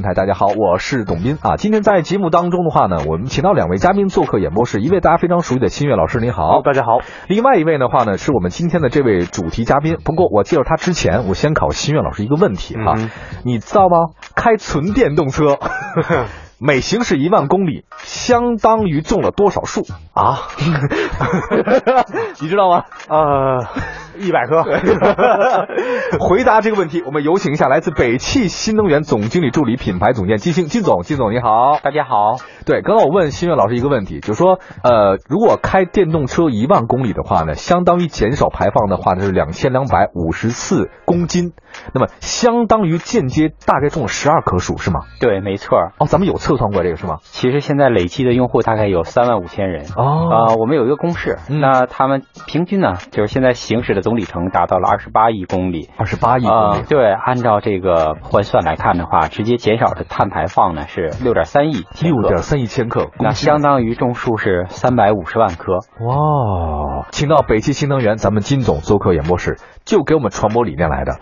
台，大家好，我是董斌啊。今天在节目当中的话呢，我们请到两位嘉宾做客演播室，一位大家非常熟悉的新月老师，你好，大家好。另外一位的话呢，是我们今天的这位主题嘉宾。不过我介绍他之前，我先考新月老师一个问题哈，你知道吗？开纯电动车。每行驶一万公里，相当于种了多少树啊？你知道吗？呃，一百颗。回答这个问题，我们有请一下来自北汽新能源总经理助理品牌总监金星金总，金总你好，大家好。对，刚刚我问新月老师一个问题，就是说，呃，如果开电动车一万公里的话呢，相当于减少排放的话呢是两千两百五十四公斤，那么相当于间接大概种了十二棵树是吗？对，没错。哦，咱们有。测算过这个是吗？其实现在累计的用户大概有三万五千人哦。啊，我们有一个公式，那他们平均呢，就是现在行驶的总里程达到了二十八亿公里。二十八亿公里，对，按照这个换算来看的话，直接减少的碳排放呢是六点三亿，六点三亿千克，那相当于种树是三百五十万棵。哇，请到北汽新能源咱们金总做客演播室，就给我们传播理念来的。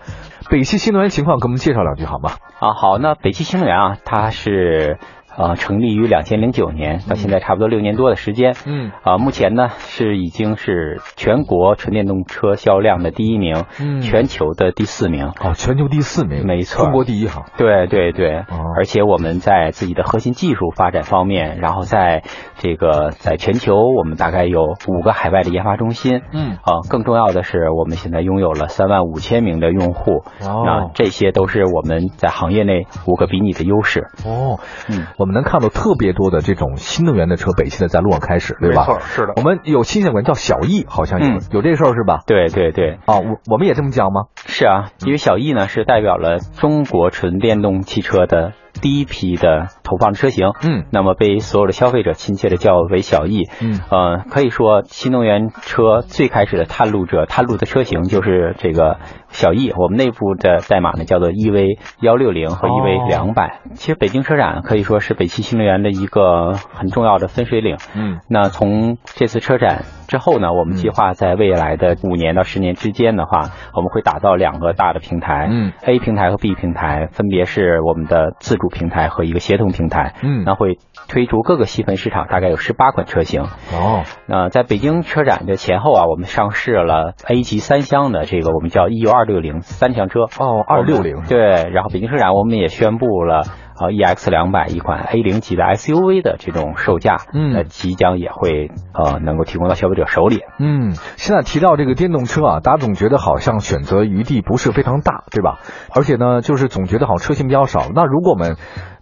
北汽新能源情况，给我们介绍两句好吗？啊，好，那北汽新能源啊，它是。呃，成立于两千零九年，到现在差不多六年多的时间。嗯，啊，目前呢是已经是全国纯电动车销量的第一名，嗯，全球的第四名。哦，全球第四名，没错，中国第一哈。对对对，而且我们在自己的核心技术发展方面，然后在这个在全球，我们大概有五个海外的研发中心。嗯，啊，更重要的是，我们现在拥有了三万五千名的用户。哦，那这些都是我们在行业内无可比拟的优势。哦，嗯，我。我们能看到特别多的这种新能源的车，北汽的在路上开始，对吧？没错，是的。我们有新鲜闻叫小易，好像有有这事儿是吧？对对对。啊，我我们也这么讲吗？是啊，因为小易呢是代表了中国纯电动汽车的。第一批的投放车型，嗯，那么被所有的消费者亲切的叫为小易，嗯，呃，可以说新能源车最开始的探路者，探路的车型就是这个小易。我们内部的代码呢叫做 EV 幺六零和 EV 两百。其实北京车展可以说是北汽新能源的一个很重要的分水岭，嗯，那从这次车展之后呢，我们计划在未来的五年到十年之间的话，我们会打造两个大的平台，嗯，A 平台和 B 平台分别是我们的自主。平台和一个协同平台，嗯，那会推出各个细分市场，大概有十八款车型。哦，那在北京车展的前后啊，我们上市了 A 级三厢的这个我们叫 EU 二六零三厢车。哦，二六零。对，然后北京车展我们也宣布了。啊，EX 两百一款 A 零级的 SUV 的这种售价，嗯，那即将也会呃能够提供到消费者手里。嗯，现在提到这个电动车啊，大家总觉得好像选择余地不是非常大，对吧？而且呢，就是总觉得好像车型比较少。那如果我们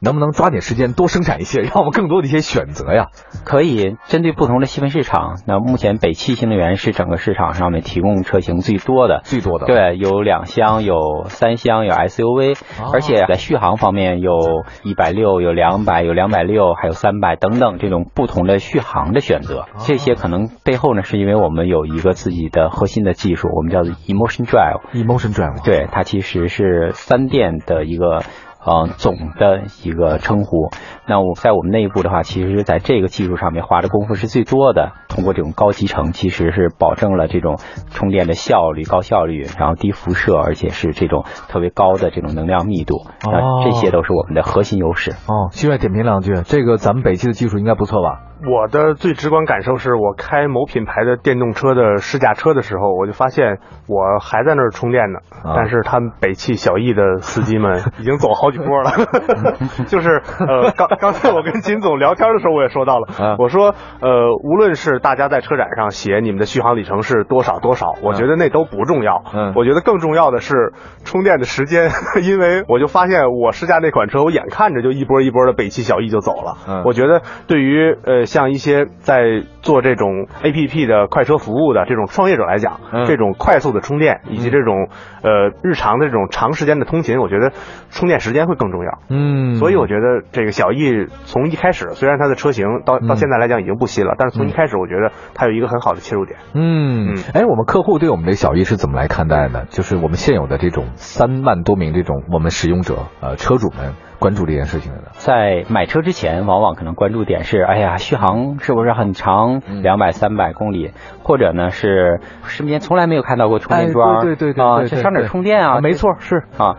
能不能抓紧时间多生产一些，让我们更多的一些选择呀？可以针对不同的细分市场。那目前北汽新能源是整个市场上面提供车型最多的，最多的。对，有两厢，有三厢，有 SUV，而且在续航方面有。一百六有两百有两百六还有三百等等这种不同的续航的选择，这些可能背后呢是因为我们有一个自己的核心的技术，我们叫做 Emotion Drive，Emotion Drive，对，它其实是三电的一个。呃，总的一个称呼。那我在我们内部的话，其实在这个技术上面花的功夫是最多的。通过这种高集成，其实是保证了这种充电的效率、高效率，然后低辐射，而且是这种特别高的这种能量密度。哦，这些都是我们的核心优势。哦，现在点评两句，这个咱们北汽的技术应该不错吧？我的最直观感受是我开某品牌的电动车的试驾车的时候，我就发现我还在那儿充电呢，但是他们北汽小易的司机们 已经走好几波了。就是呃，刚刚才我跟金总聊天的时候，我也说到了，我说呃，无论是大家在车展上写你们的续航里程是多少多少，我觉得那都不重要。嗯，我觉得更重要的是充电的时间，因为我就发现我试驾那款车，我眼看着就一波一波的北汽小易就走了。嗯，我觉得对于呃。像一些在做这种 A P P 的快车服务的这种创业者来讲，这种快速的充电以及这种呃日常的这种长时间的通勤，我觉得充电时间会更重要。嗯，所以我觉得这个小易从一开始，虽然它的车型到到现在来讲已经不新了，但是从一开始，我觉得它有一个很好的切入点。嗯，哎，我们客户对我们的小易是怎么来看待呢？就是我们现有的这种三万多名这种我们使用者呃车主们。关注这件事情的，在买车之前，往往可能关注点是：哎呀，续航是不是很长，两百、三百公里？或者呢，是身边从来没有看到过充电桩，对对对啊，这上哪充电啊？没错，是啊。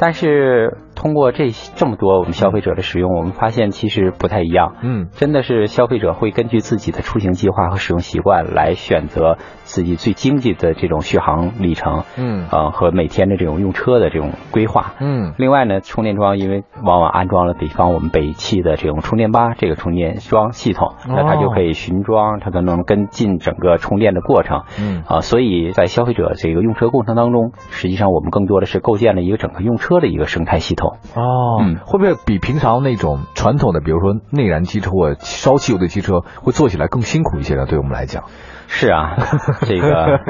但是通过这这么多我们消费者的使用，我们发现其实不太一样。嗯，真的是消费者会根据自己的出行计划和使用习惯来选择自己最经济的这种续航里程。嗯，呃，和每天的这种用车的这种规划。嗯，另外呢，充电桩因为往往安装了，比方我们北汽的这种充电吧这个充电桩系统，那它就可以寻装，它可能跟进整个充电的过程。嗯，啊，所以在消费者这个用车过程当中，实际上我们更多的是构建了一个整个用车的一个生态系统。哦，嗯会不会比平常那种传统的，比如说内燃机车或烧汽油的汽车，会做起来更辛苦一些呢？对我们来讲，是啊，这个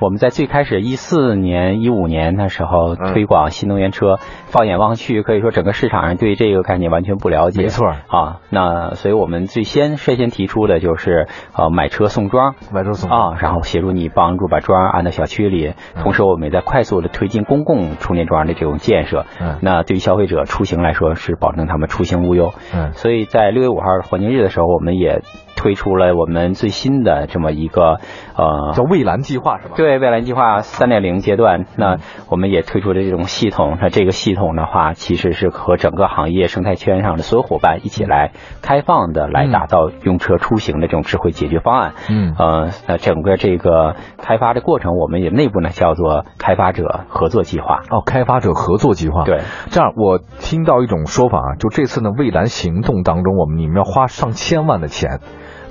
我们在最开始一四年、一五年的时候嗯。推广新能源车，放眼望去，可以说整个市场上对这个概念完全不了解。没错。啊，那所以我们最先率先提出的就是呃买车送桩买车送啊，然后协助你帮助把桩安到小区里，嗯。同时我们也在快速的推进公共充电桩的这种建设。嗯。那对于消费者出行来说是保证他们出行无忧。嗯。所以在六月五号环境日的时候，我们也推出了我们最新的这么一个呃叫蔚蓝计划是吧？，对蔚蓝计划三点零阶段，那我们也推出了这种系统。那这个系统的话，其实是和整个行业生态圈上的所有伙伴一起来开放的来打造用车出行的这种智慧解决方案。嗯呃，那整个这个开发的过程，我们也内部呢叫做开发者合作计划。哦，开发者合作计划。对，这样我听到一种说法啊，就这次呢蔚蓝行动当中，我们你们要花上千万的钱。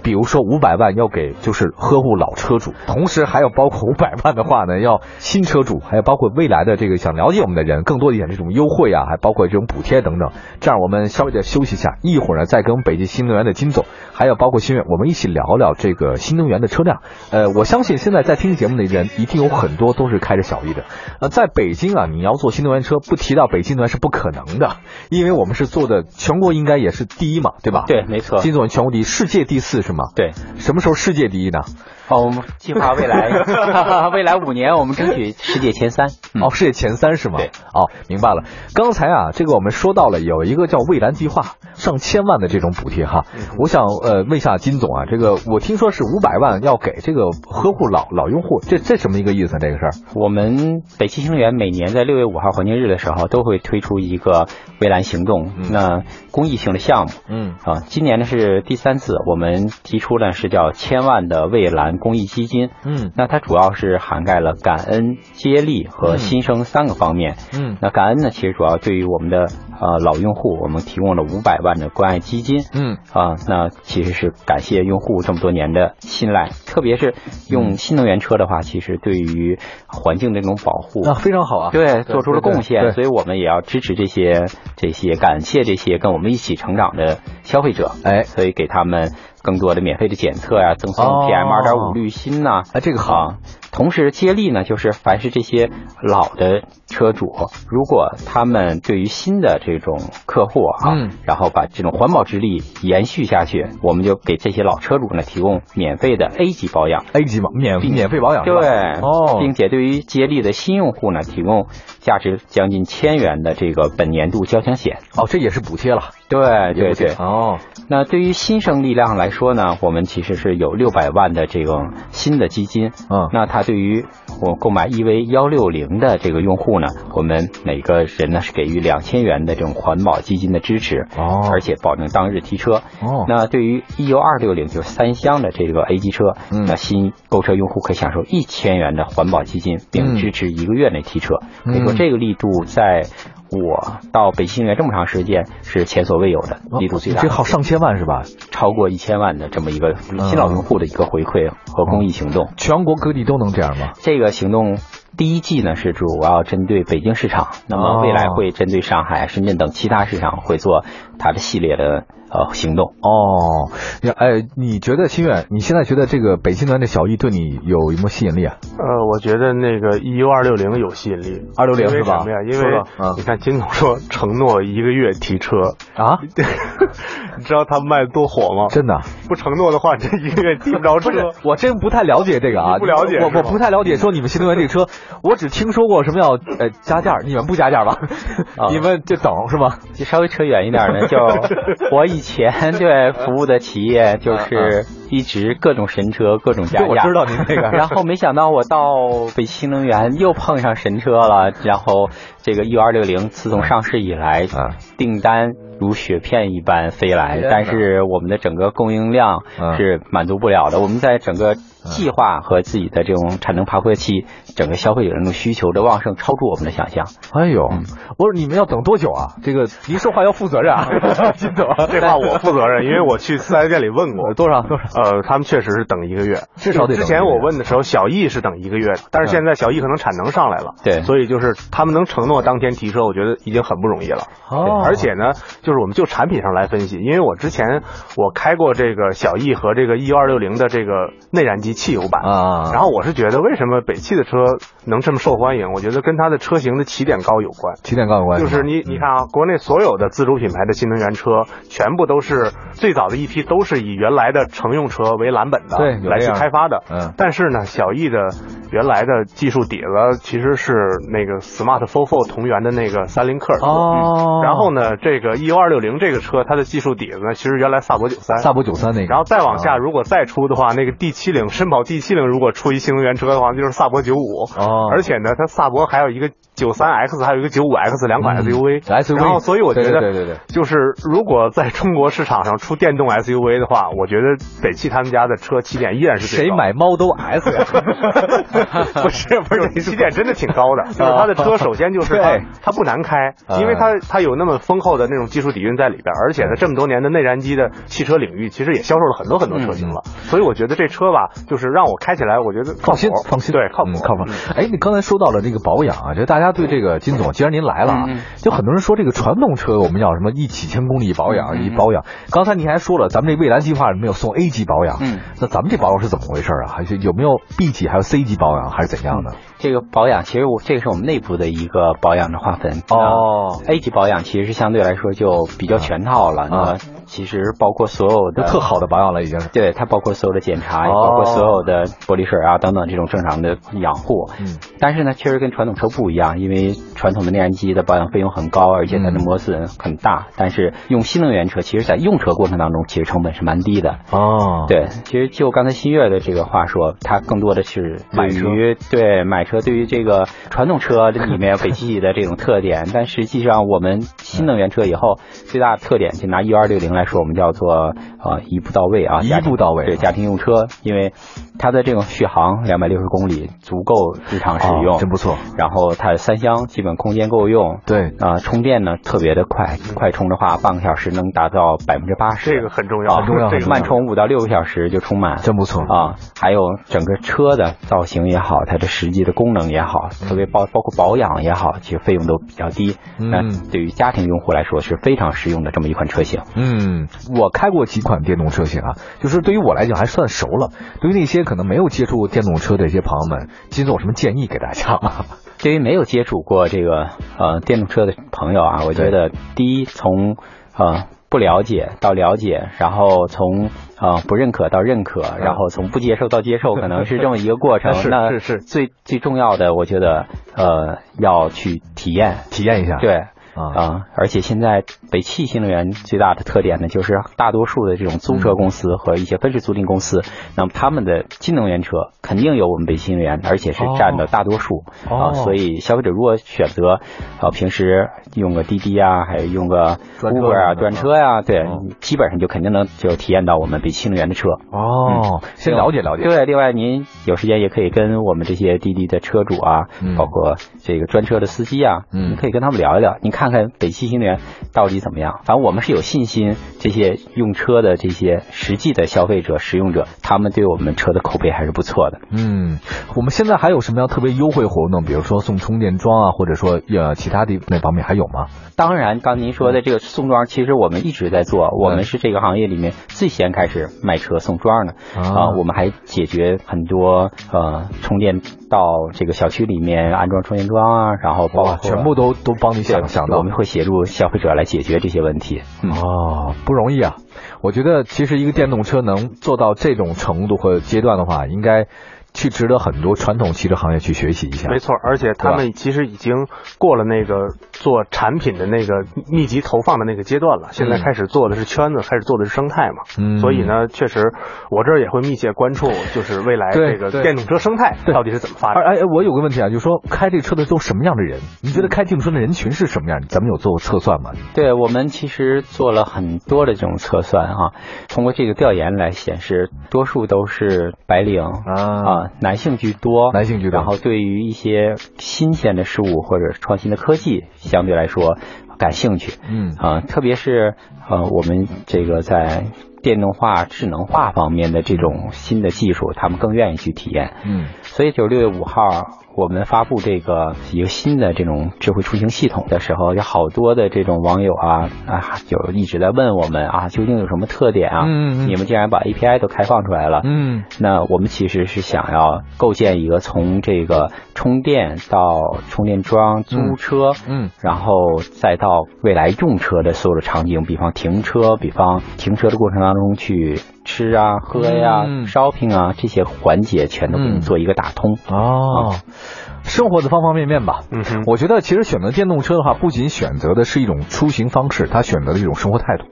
比如说五百万要给就是呵护老车主，同时还有包括 五百万的话呢，要新车主，还有包括未来的这个想了解我们的人更多一点这种优惠啊，还包括这种补贴等等。这样我们稍微的休息一下，一会儿呢再跟北京新能源的金总，还有包括新月，我们一起聊聊这个新能源的车辆。呃，我相信现在在听节目的人一定有很多都是开着小 E 的。呃，在北京啊，你要做新能源车，不提到北京能源是不可能的，因为我们是做的全国应该也是第一嘛，对吧？，对，没错。金总全国第一，世界第四是吗？对，什么时候世界第一呢？哦，我们计划未来 未来五年，我们争取世界前三。嗯哦，世界前三是吗？对，哦，明白了。刚才啊，这个我们说到了有一个叫蔚蓝计划，上千万的这种补贴哈。我想呃问一下金总啊，这个我听说是五百万要给这个呵护老老用户，这这什么一个意思？这个事儿？我们北汽新能源每年在六月五号黄金日的时候，都会推出一个蔚蓝行动，那公益性的项目。嗯啊，今年呢是第三次，我们提出呢是叫千万的蔚蓝公益基金。嗯。那它主要是涵盖了感恩、接力和新生三个方面。嗯。那感恩呢，其实主要对于我们的呃老用户，我们提供了五百万的关爱基金。嗯。啊，那其实是感谢用户这么多年的信赖，特别是用新能源车的话，其实对于环境的这种保护，啊，非常好啊。对做出了贡献，所以我们也要支持这些这些感谢这些跟我们一起成长的消费者，哎。所以给他们更多的免费的检测呀、赠送哦 PM 二点五滤芯呐、啊，这个好。啊，同时接力呢，就是凡是这些老的车主，如果他们对于新的这种客户啊，嗯然后把这种环保之力延续下去，我们就给这些老车主呢提供免费的 A 级保养。A 级保，免并免费保养对，哦，并且对于接力的新用户呢，提供价值将近千元的这个本年度交强险。哦，这也是补贴了。对也对对，哦，那对于新生力量来说呢，我们其实是有六百万的这个新的基金。嗯那它对于我购买 EV 幺六零的这个用户呢，我们每个人呢是给予两千元的这种环保基金的支持。哦而且保证当日提车。哦那对于 EU 二六零就是三厢的这个 A 级车，嗯那新购车用户可以享受一千元的环保基金，嗯并支持一个月内提车。嗯可以说这个力度在我到北新能源这么长时间是前所未有的，力度最大的，这好上千万是吧？超过一千万的这么一个新老用户的一个回馈和公益行动。全国各地都能这样吗？这个行动第一季呢是主要针对北京市场，那哦么未来会针对上海、深圳等其他市场会做它的系列的呃行动。哦，呀，哎，你觉得心愿，你现在觉得这个北京团的小易对你有有没有吸引力啊？呃，我觉得那个 EU 二六零有吸引力。260因为是吧什么呀？因为你看金总说承诺一个月提车，啊，你知道他卖得多火吗？真的不承诺的话，这一个月提不着车。我真不太了解这个啊，不了解我我不太了解。说你们新能源这个车，我只听说过什么要呃加价，你们不加价吧？啊你们就等是吗？就稍微扯远一点呢，就 我以前对服务的企业就是一直各种神车，各种加价。我知道您那个。然后没想到我到北汽新能源 又碰上神车了，然后这个 U 二六零自从上市以来，订单如雪片一般飞来，但是我们的整个供应量是满足不了的。我们在整个计划和自己的这种产能爬坡期，整个消费者那种需求的旺盛超出我们的想象。哎呦，我说你们要等多久啊？这个您说话要负责任啊，金总，这话我负责任，因为我去四 S 店里问过，多少多少？呃，他们确实是等一个月，至少得。之前我问的时候，小易是等一个月的，但是现在小易可能产能上来了，对，所以就是他们能承诺当天提车，我觉得已经很不容易了。哦，而且呢，就是我们就产品上来分析，因为我之前我开过这个小易和这个 E 二六零的这个内燃机汽油版啊，然后我是觉得为什么北汽的车能这么受欢迎？我觉得跟它的车型的起点高有关，起点高有关。就是你你看啊，国内所有的自主品牌的新能源车，全部都是最早的一批都是以原来的乘用车为蓝本的，对，来去开发的。嗯，但是呢，小易的原来的技术底子其实是那个 Smart f o f o 同源的那个三菱克尔哦，然后呢，这个 E U 二六零这个车它的技术底子呢，其实原来萨博九三，萨博九三那个。然后再往下，如果再出的话，那个 D 七零绅宝 D 七零如果出一新能源车的话，就是萨博九五哦，而且呢，它萨博还有一个九三 X，还有一个九五 X 两款 SUV，SUV，然后所以我觉得，对对对，就是如果在中国市场上出电动 SUV 的话，我觉得北汽他们家的车起点依然是谁买 Model S 呀？不是不是，起点真的挺高的。就是它的车，首先就是它它不难开，因为它它有那么丰厚的那种技术底蕴在里边，而且呢，这么多年的内燃机的汽车领域，其实也销售了很多很多车型了。所以我觉得这车吧，就是让我开起来，我觉得放心放心，对，靠谱。靠谱。哎，你刚才说到了这个保养啊，就大家对这个金总，既然您来了啊，就很多人说这个传统车我们要什么一几千公里保养一保养。刚才您还说了，咱们这蔚蓝计划里面有送 A 级保养，嗯，那咱们这保养是怎么回事啊？还是有没有 B 级还有 C 级保养还是怎样的？这个保养其实我这个是我们内部的一个保养的划分哦。A 级保养其实是相对来说就比较全套了，那其实包括所有的特好的保养了已经是。对，它包括所有的检查，也包括所有的玻璃水啊等等这种正常的养护。嗯。但是呢，确实跟传统车不一样，因为传统的内燃机的保养费用很高，而且它的磨损很大。但是用新能源车，其实在用车过程当中，其实成本是蛮低的。哦。对，其实就刚才新月的这个话说，它更多的是买车，对买车对于这个传统车里面北汽的这种特点，但实际上我们新能源车以后最大的特点，就拿 U 二六零来说，我们叫做呃一步到位啊，一步到位，对家庭用车，因为它的这种续航两百六十公里足够日常使用，真不错。然后它的三厢基本空间够用，对啊，充电呢特别的快，快充的话半个小时能达到百分之八十，这个很重要，很重要，慢充五到六个小时就充满，真不错啊。还有整个车的造型也好，它的实际的功能也好，特别包包括保养也好，其实费用都比较低。嗯，对于家庭用户来说是非常实用的这么一款车型。嗯，我开过几款电动车型啊，就是对于我来讲还算熟了。对于那些可能没有接触电动车的一些朋友们，金总有什么建议给大家吗？对于没有接触过这个呃电动车的朋友啊，我觉得第一从呃。不了解到了解，然后从啊不认可到认可，然后从不接受到接受，可能是这么一个过程。是是是，最最重要的，我觉得呃要去体验体验一下。对。啊，而且现在北汽新能源最大的特点呢，就是大多数的这种租车公司和一些分时租赁公司，那么他们的新能源车肯定有我们北汽新能源，而且是占的大多数啊。所以消费者如果选择啊平时用个滴滴啊，还有用个 Uber 啊专车呀，对，基本上就肯定能就体验到我们北汽新能源的车。哦，先了解了解。对，另外您有时间也可以跟我们这些滴滴的车主啊，包括这个专车的司机啊，嗯，你可以跟他们聊一聊，您看。看看北汽新能源到底怎么样？反正我们是有信心，这些用车的这些实际的消费者、使用者，他们对我们车的口碑还是不错的。嗯，我们现在还有什么样特别优惠活动？比如说送充电桩啊，或者说呃其他的那方面还有吗？当然，刚您说的这个送桩，其实我们一直在做。我们是这个行业里面最先开始卖车送桩的啊。我们还解决很多呃充电到这个小区里面安装充电桩啊，然后包括全部都都帮你想想到。我们会协助消费者来解决这些问题。哦，不容易啊！我觉得其实一个电动车能做到这种程度和阶段的话，应该去值得很多传统汽车行业去学习一下。没错，而且他们其实已经过了那个做产品的那个密集投放的那个阶段了，现在开始做的是圈子，开始做的是生态嘛。嗯。所以呢，确实我这儿也会密切关注，就是未来这个电动车生态到底是怎么发展。哎哎，我有个问题啊，就是说开这个车的都什么样的人？你觉得开电动车的人群是什么样？咱们有做过测算吗？对我们其实做了很多的这种测算啊，通过这个调研来显示，多数都是白领啊，男性居多，男性居多。然后对于一些新鲜的事物或者创新的科技，相对来说感兴趣。嗯啊，特别是呃，我们这个在电动化、智能化方面的这种新的技术，他们更愿意去体验。嗯，所以就是六月五号。我们发布这个一个新的这种智慧出行系统的时候，有好多的这种网友啊啊，就一直在问我们啊，究竟有什么特点啊？嗯你们竟然把 API 都开放出来了。嗯。那我们其实是想要构建一个从这个充电到充电桩、租车，嗯，然后再到未来用车的所有的场景，比方停车，比方停车的过程当中去。吃啊，喝呀，shopping 啊，这些环节全都给你做一个打通哦。生活的方方面面吧。嗯哼，我觉得其实选择电动车的话，不仅选择的是一种出行方式，他选择的一种生活态度。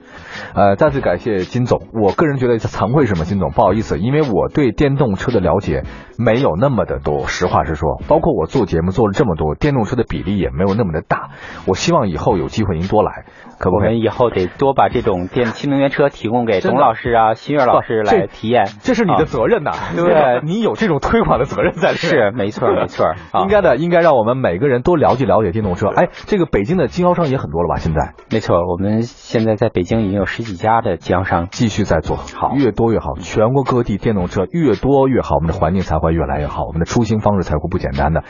呃，再次感谢金总。我个人觉得惭愧什么，金总不好意思，因为我对电动车的了解没有那么的多。实话实说，包括我做节目做了这么多，电动车的比例也没有那么的大。我希望以后有机会您多来。可我们以后得多把这种电新能源车提供给董老师啊、新月老师来体验，这是你的责任呐，对，你有这种推广的责任在。是，没错，没错，应该的，应该让我们每个人都了解了解电动车。哎，这个北京的经销商也很多了吧？现在？没错，我们现在在北京已经有十几家的经销商，继续在做好，越多越好。全国各地电动车越多越好，我们的环境才会越来越好，我们的出行方式才会不简单的。